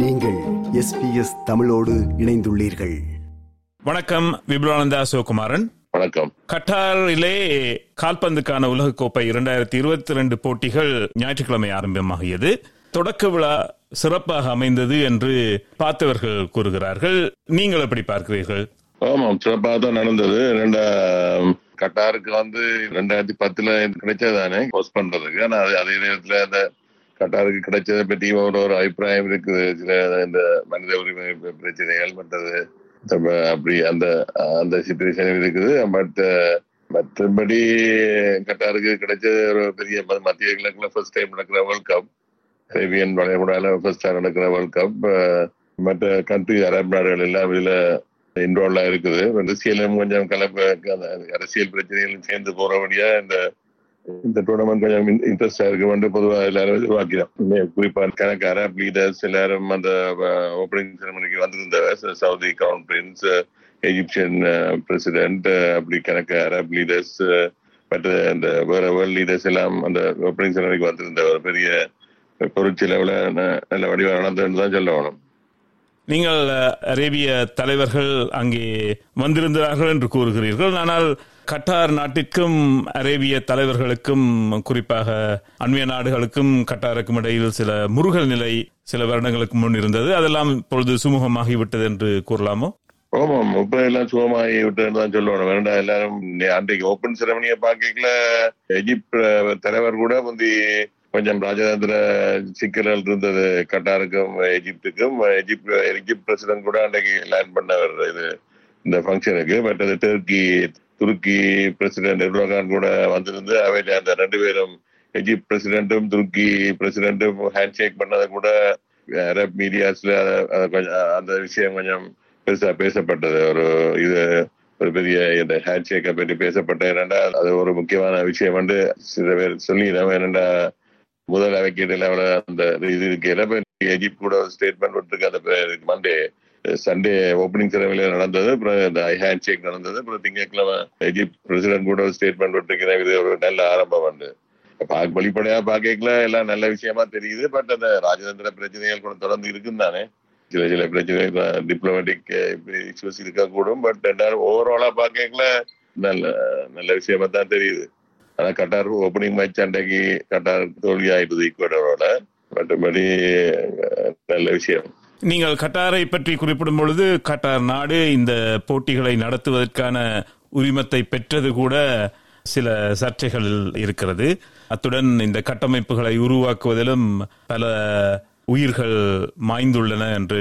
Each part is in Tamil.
நீங்கள் எஸ்பிஎஸ் தமிழோடு இணைந்துள்ளீர்கள். வணக்கம் விபுலானந்தா சிவகுமாரன் வணக்கம். கட்டாரிலே கால்பந்துக்கான உலகக்கோப்பை இரண்டாயிரத்தி இருபத்தி ரெண்டு போட்டிகள் ஞாயிற்றுக்கிழமை ஆரம்பமாகியது. தொடக்க விழா சிறப்பாக அமைந்தது என்று பார்த்தவர்கள் கூறுகிறார்கள். நீங்கள் எப்படி பார்க்கிறீர்கள்? ஆமாம் சிறப்பாக தான் நடந்தது. ரெண்டாம் கட்டாருக்கு வந்து ரெண்டாயிரத்தி பத்துல கிடைச்சதானே போஸ்ட் பண்றதுக்கு. ஆனா அது அதே நேரத்துல அந்த கட்டாருக்கு கிடைச்சதை பற்றி ஒரு ஒரு அபிப்பிராயம் இருக்குது. சில இந்த மனித உரிமை பிரச்சனைகள் மற்றது அப்படி அந்த அந்த சுச்சுவேஷன் இருக்குது. பட் மற்றபடி கட்டாருக்கு கிடைச்ச ஒரு பெரிய மத்திய கிழக்குல ஃபர்ஸ்ட் டைம் நடக்கிற வேர்ல்ட் கப் அரேபியன் வளைகுடால ஃபர்ஸ்ட் டைம் நடக்கிற வேர்ல்ட் கப் மற்ற கண்ட்ரி அரபு நாடுகள் எல்லாம் இதுல இன்வால்வ் இருக்குது. அரசியலும் கொஞ்சம் கலப்பு அரசியல் பிரச்சனைகளும் சேர்ந்து போறபடியா இந்த இந்த டோர்னமெண்ட் கொஞ்சம் இன்ட்ரெஸ்டா இருக்கு. வந்து பொதுவாக எல்லாரும் எதிர்பார்க்கிறோம். குறிப்பா கணக்கு அரப் லீடர்ஸ் எல்லாரும் அந்த ஓப்பனிங் செரமனிக்கு வந்திருந்தவர் Saudi crown prince Egyptian president அப்படி கணக்கு அரப் லீடர்ஸ் மற்ற அந்த வேற வேர்ல்ட் லீடர்ஸ் எல்லாம் அந்த ஓப்பனிங் செரமனிக்கு வந்திருந்தவர். பெரிய பொருட்செலவுல நல்ல வடிவம் நடந்ததுன்னு தான் சொல்ல வேணும். நீங்கள் அரேபிய தலைவர்கள் அங்கே வந்திருந்தார்கள் என்று கூறுகிறீர்கள். ஆனால் கட்டார் நாட்டிற்கும் அரேபிய தலைவர்களுக்கும் குறிப்பாக அண்மைய நாடுகளுக்கும் கட்டாருக்கும் இடையில் சில முருகல் நிலை சில வருடங்களுக்கு முன் இருந்தது. அதெல்லாம் இப்பொழுது சுமூகமாகிவிட்டது என்று கூறலாமோ? ஆமாம் இப்ப எல்லாம் சுகமாகி விட்டுன்னு தான் சொல்லணும். வேண்டாம் எல்லாரும் அன்றைக்கு ஓப்பன் செரமனியை பார்க்கல. எஜிப்ட் தலைவர் கூட முந்தி கொஞ்சம் ராஜதந்திர சிக்கல்கள் இருந்தது கட்டாருக்கும் எஜிப்டுக்கும் எஜிப்ட் எஜிப்ட் பிரசிடன்ட் கூட அன்றைக்கு லேண்ட் பண்ணவர் இது இந்த ஃபங்க்ஷனுக்கு பட் அது டெர்க்கி துருக்கி பிரசிடென்ட் எர்டோகான் கூட வந்திருந்து அவையில அந்த ரெண்டு பேரும் எஜிப்ட் பிரசிடென்ட்டும் துருக்கி பிரசிடென்ட்டும் ஹேண்ட் ஷேக் பண்ணதை கூட அரப் மீடியாஸ்ல அந்த விஷயம் கொஞ்சம் பெருசா பேசப்பட்டது. ஒரு இது ஒரு பெரிய இந்த ஹேண்ட் ஷேக்கை பற்றி பேசப்பட்ட என்னடா அது ஒரு முக்கியமான விஷயம் வந்து சில பேர் சொல்லி என்னடா முதல் அவைக்கேட்டில் அவளை அந்த இது இருக்கையில எஜிப்ட் கூட ஸ்டேட்மெண்ட் விட்டுருக்கு அந்த மண்டே சண்டே ஓப்பனிங் செரமனில நடந்தது. அப்புறம் இந்த ஹேண்ட் ஷேக் நடந்தது. அப்புறம் திங்கட்கிழமை எஜிப்ட் பிரசிடென்ட் கூட ஒரு ஸ்டேட்மெண்ட் விட்டுருக்கிறேன் இது ஒரு நல்ல ஆரம்பம் வந்து. வெளிப்படையா பாக்கல எல்லாம் நல்ல விஷயமா தெரியுது. பட் அந்த ராஜதந்திர பிரச்சனைகள் கூட தொடர்ந்து இருக்குன்னு தானே. சில சில பிரச்சனைகள் டிப்ளமேட்டிக் இஷ்யூஸ் இருக்கக்கூடும். பட் ஓவராலா பாக்கல நல்ல நல்ல விஷயமா தான் தெரியுது. ஆனா கட்டார் ஓப்பனிங் மேட்ச் அன்றைக்கு கட்டார் தோல்வி ஆயிடுது ஈக்குவடரோட மற்றபடி நல்ல விஷயம். நீங்கள் கட்டாரை பற்றி குறிப்பிடும் பொழுது கட்டார் நாடு இந்த போட்டிகளை நடத்துவதற்கான உரிமத்தை பெற்றது கூட சில சர்ச்சைகள் இருக்கிறது. அத்துடன் இந்த கட்டமைப்புகளை உருவாக்குவதிலும் பல உயிர்கள் மாய்ந்துள்ளன என்று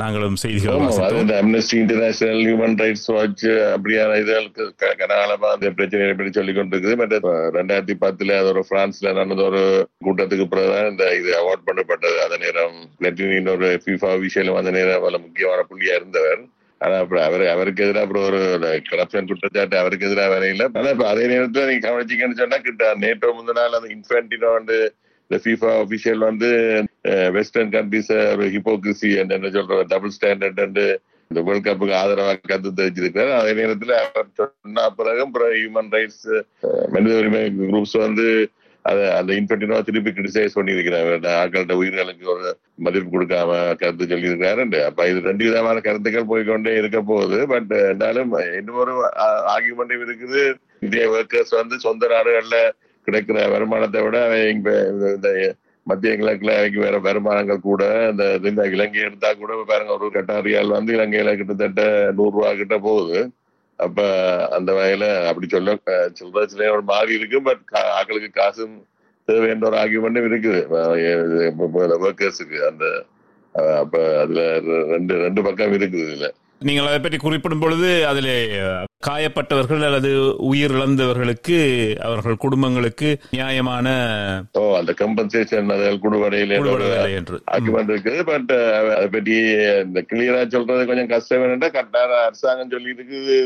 நாங்களும் செய்திகள் இந்த Amnesty International Human Rights Watch அப்படியான இதுகளுக்கு கனகாலமா அந்த பிரச்சனைகளை பற்றி சொல்லிக் கொண்டிருக்குது. பட் ரெண்டாயிரத்தி பத்துல அது ஒரு பிரான்ஸ்ல நடந்த ஒரு கூட்டத்துக்கு பிறகுதான் இந்த இது அவார்ட் பண்ணப்பட்டது. அந்த நேரம் லெட்டினின் ஒரு ஃபிஃபா விஷயம் அந்த நேரம் பல முக்கியமான புள்ளியா இருந்தவர். ஆனா அப்புறம் அவர் அவருக்கு எதிராக அப்புறம் ஒரு கரப்ஷன் குற்றச்சாட்டு அவருக்கு எதிராக வரையில ஆனா இப்ப அதே நேரத்துல நீங்க கவனிச்சிங்கன்னு சொன்னா கிட்ட நேற்று முந்தின நாள் அந்த இன்ஃபேன்டினோ வந்து இந்த ஃபீஃபா official வந்து வெஸ்டர்ன் கண்ட்ரிஸ் ஒரு ஹிப்போக்ரிசி என்ன சொல்ற டபுள் ஸ்டாண்டர்ட் இந்த வேர்ல்ட் கப்புக்கு ஆதரவாக கருத்து தெரிவிச்சிருக்காரு அதே நேரத்துல அவர் சொன்ன பிறகு ஹியூமன் ரைட்ஸ் மனித உரிமை குரூப்ஸ் வந்து அதை அந்த இன்ஃபெக்டினா திருப்பி கிரிட்டிசைஸ் பண்ணியிருக்கிறாங்க. ஆட்கள்கிட்ட உயிர்களுக்கு ஒரு மதிப்பு கொடுக்காம கருத்து சொல்லியிருக்காரு அப்ப இது ரெண்டு விதமான கருத்துக்கள் போய்க்கொண்டே இருக்க போகுது. பட் இருந்தாலும் இன்னொரு ஆர்குமெண்ட்டும் இருக்குது. இந்திய ஒர்க்கர்ஸ் வந்து சொந்த நாடுகள்ல கிடைக்கிற வருமானத்தை விட இந்த மத்திய கிழக்குல அவைக்கு வேற வருமானங்கள் கூட இந்த இந்த இலங்கை எடுத்தா கூட பாருங்க ஒரு கட்டாரியால் வந்து இலங்கையில கிட்டத்தட்ட நூறு ரூபா கிட்ட போகுது. அப்ப அந்த வகையில அப்படி சொல்ல சொல்ற சில மாறி இருக்கு பட் ஆக்களுக்கு காசும் தேவைன்ற ஒரு ஆர்குமெண்ட்டும் இருக்குது. ஒர்க்கர்ஸுக்கு அந்த அப்ப அதுல ரெ- ரெண்டு ரெண்டு பக்கம் இருக்குது இதுல. நீங்கள் அதை பற்றி குறிப்பிடும் பொழுது அதிலே காயப்பட்டவர்கள் அல்லது உயிர் இழந்தவர்களுக்கு அவர்கள் குடும்பங்களுக்கு நியாயமான ஓ அந்த கம்பன்சேஷன் குடுவடையில இருக்குது பட் அதை பற்றி இந்த கிளியரா சொல்றது கொஞ்சம் கஷ்டம் என்னன்னா கட்டார அரசாங்கம் சொல்லி இருக்குது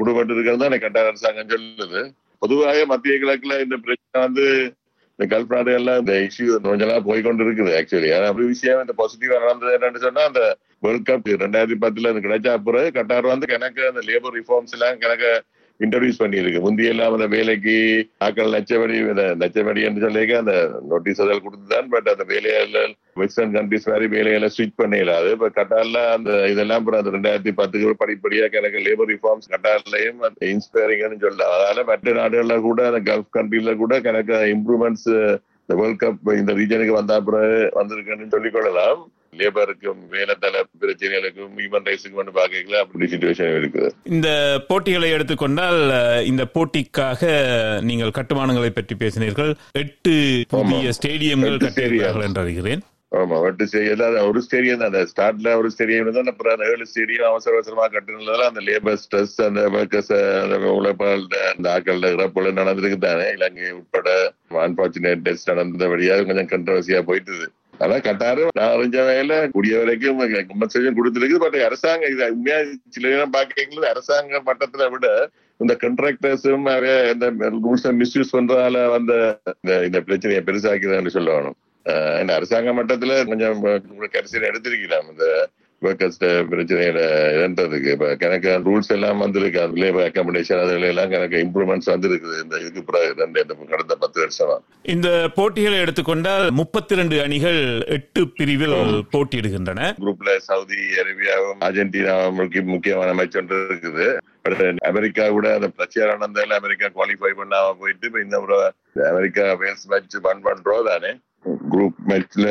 குடுபட்டு இருக்கிறது தான் கட்டார அரசாங்கம் சொல்லுது. பொதுவாக மத்திய கிழக்குல இந்த பிரச்சனை வந்து இந்த கல்ஃப் எல்லாம் இந்த இஷ்யூ கொஞ்ச நாள் போய்கொண்டு இருக்குது ஆக்சுவலி ஆனா அப்படி விஷயம் இந்த பாசிட்டிவா நடந்தது என்னன்னு சொன்னா அந்த வேர்ல்ட் கப் ரெண்டாயிரத்தி பத்துல அது கிடைச்ச அப்புறம் கட்டார் வந்து கணக்கு அந்த லேபர் ரிஃபார்ம்ஸ் எல்லாம் கணக்கு இன்ட்ரடியூஸ் பண்ணியிருக்கு. முந்தியெல்லாம் அந்த வேலைக்கு ஆக்கள் நச்சவடி லட்சபடி என்று சொல்லிக்க அந்த நோட்டீஸ் அதில் கொடுத்துதான் பட் அந்த வேலையில வெஸ்டர்ன் கண்ட்ரிஸ் மாதிரி வேலையில ஸ்விட்ச் பண்ணிடலாது இப்ப கட்டார்ல அந்த இதெல்லாம் அப்புறம் அந்த ரெண்டாயிரத்தி பத்துக்கு படிப்படியா எனக்கு லேபர் ரிஃபார்ம்ஸ் கட்டார்லயும் இன்ஸ்பைரிங்னு சொல்லலாம். அதனால மற்ற நாடுகள்ல கூட அந்த கல்ஃப் கண்ட்ரில கூட கணக்கு இம்ப்ரூவ்மெண்ட்ஸ் இந்த வேர்ல்ட் கப் இந்த ரீஜனுக்கு வந்த அப்புறம் வந்திருக்குன்னு சொல்லிக் கொள்ளலாம். லேபருக்கும் வேலை தள பிரச்சனைகளுக்கும் ஹியூமன் ரைட்ஸுக்கும் பாக்கல அப்படி சுச்சுவேஷன் இருக்குது. இந்த போட்டிகளை எடுத்துக்கொண்டால் இந்த போட்டிக்காக நீங்கள் கட்டுமானங்களை பற்றி பேசினீர்கள். எட்டு புதிய ஸ்டேடியம்கள் எட்டு கட்டியிருக்கிறார்கள் என்று அறிகிறேன். ஆமா வட்டு ஸ்டேடியம் ஒரு ஸ்டேடியம் தான். அந்த ஸ்டார்ட்ல ஒரு ஸ்டேடியம் தான் அப்புறம் அந்த ஏழு ஸ்டேடியம் அவசர அவசரமா கட்டுனதுல அந்த லேபர் ஸ்ட்ரெஸ் அந்த ஒர்க்கர்ஸ் அந்த உழைப்பாளர் அந்த ஆக்கள் இறப்புல நடந்திருக்கு தானே இலங்கை உட்பட அன்பார்ச்சுனேட் டெஸ்ட் நடந்தபடியா கொஞ்சம் கண்ட்ரவர்சியா போயிட்டுது. ஆனா கட்டாரு நான் அறிஞ்ச கூடிய வரைக்கும் கம்பன்சேஷன் கொடுத்துருக்கு பட் அரசாங்கம் இது உண்மையா சில நேரம் பாக்கீங்களா அரசாங்க மட்டத்துல விட இந்த கண்ட்ராக்டர்ஸும் நிறைய இந்த ரூல்ஸ் மிஸ்யூஸ் பண்றதால வந்த இந்த- இந்த பிரச்சனையை பெருசாக்கிதான்னு சொல்ல வேணும். ஆஹ் அரசாங்க மட்டத்துல கொஞ்சம் கரிசனை எடுத்திருக்கலாம். இந்த ஒர்க்கர்ஸ் பிரச்சனையில இழந்ததுக்கு இப்ப கணக்கு ரூல்ஸ் எல்லாம் வந்திருக்கு. அது லேபர் அக்காமடேஷன் அதுல எல்லாம் கணக்கு இம்ப்ரூவ்மெண்ட்ஸ் வந்திருக்குது. இந்த இதுக்கு பிறகு கடந்த பத்து வருஷமா. இந்த போட்டிகளை எடுத்துக்கொண்டால் முப்பத்தி ரெண்டு அணிகள் எட்டு பிரிவில் போட்டியிடுகின்றன. குரூப்ல சவுதி அரேபியாவும் அர்ஜென்டினாவும் முக்கிய- முக்கியமான மேட்ச் ஒன்று இருக்குது. அமெரிக்கா கூட அந்த பிரச்சனை நடந்தால அமெரிக்கா குவாலிஃபை பண்ணாம போயிட்டு இப்ப இந்த முறை அமெரிக்கா வேல்ஸ் மேட்ச் ஒன் பண்றோம் தானே. குரூப் மேட்ச்ல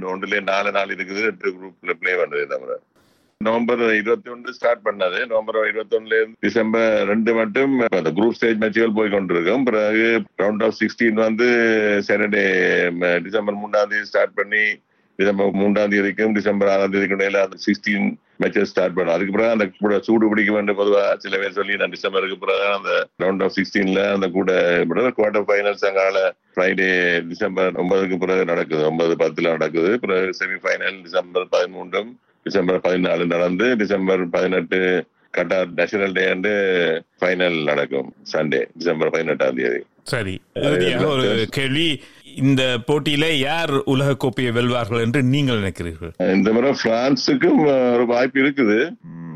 ஒன்றுல நாலு நாள் இருக்குது ரெண்டு குரூப்ல பிளே பண்றது தவிர. நவம்பர் இருபத்தி ஒன்று ஸ்டார்ட் பண்ணது. நவம்பர் இருபத்தி ஒன்னுல இருந்து டிசம்பர் ரெண்டு மட்டும் அந்த குரூப் ஸ்டேஜ் மேட்சுகள் போய் கொண்டிருக்கும். பிறகு ரவுண்ட் ஆஃப் சிக்ஸ்டீன் வந்து சாட்டர்டே டிசம்பர் மூணாம் தேதி ஸ்டார்ட் பண்ணி டிசம்பர் மூன்றாம் தேதிக்கும் டிசம்பர் ஆறாம் தேதிக்கும் இடையில அந்த சிக்ஸ்டீன் மேட்சஸ் ஸ்டார்ட் பண்ணும். அதுக்கு பிறகு அந்த கூட சூடு பிடிக்க வேண்டும் பொதுவா சில பேர் சொல்லி நான் டிசம்பருக்கு பிறகு அந்த ரவுண்ட் ஆஃப் சிக்ஸ்டீன்ல அந்த கூட குவார்டர் ஃபைனல்ஸ் அங்கால ஃப்ரைடே டிசம்பர் ஒன்பதுக்கு பிறகு நடக்குது. ஒன்பது பத்துல நடக்குது. பிறகு செமி ஃபைனல் டிசம்பர் பதிமூன்றும் டிசம்பர் பதினாலு நடந்து டிசம்பர் பதினெட்டு Qatar national day and final நடக்கும். சண்டே டிசம்பர் பதினெட்டாம் தேதி. சரி. ஒரு கேள்வி. இந்த போட்டியில யார் உலக கோப்பையை வெல்வார்கள் என்று நீங்கள் நினைக்கிறீர்கள்? இந்த முறை பிரான்ஸுக்கும் ஒரு வாய்ப்பு இருக்குது.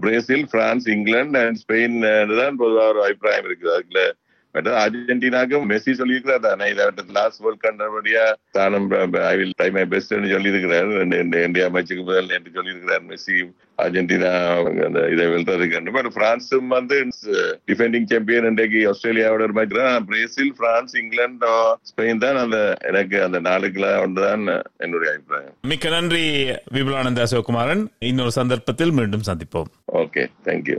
Brazil France England and Spain தான் பொதுவாக ஒரு அபிப்பிராயம் இருக்குது. அதுல பட் அர்ஜென்டினாக்கும் மெஸ்ஸி சொல்லியிருக்கிறார் தானே. இதை லாஸ்ட் வேர்ல்ட் கண்டபடியா தானும் I will try my best சொல்லி இருக்கிறார் இந்தியா மேட்சுக்கு முதல் என்று சொல்லியிருக்கிறார் மெஸ்ஸி அர்ஜென்டினா அந்த இதை வெல்றதுக்கு பட் பிரான்ஸும் வந்து டிஃபெண்டிங் சாம்பியன் இன்றைக்கு ஆஸ்திரேலியாவோட ஒரு மேட்ச் தான். பிரேசில் பிரான்ஸ் இங்கிலாந்து ஸ்பெயின் தான் அந்த எனக்கு அந்த நாளுக்குலாம் ஒன்றுதான் என்னுடைய அபிப்பிராயம். மிக்க நன்றி விபுலானந்த அசோக்குமாரன். இன்னொரு சந்தர்ப்பத்தில் மீண்டும் சந்திப்போம். Okay thank you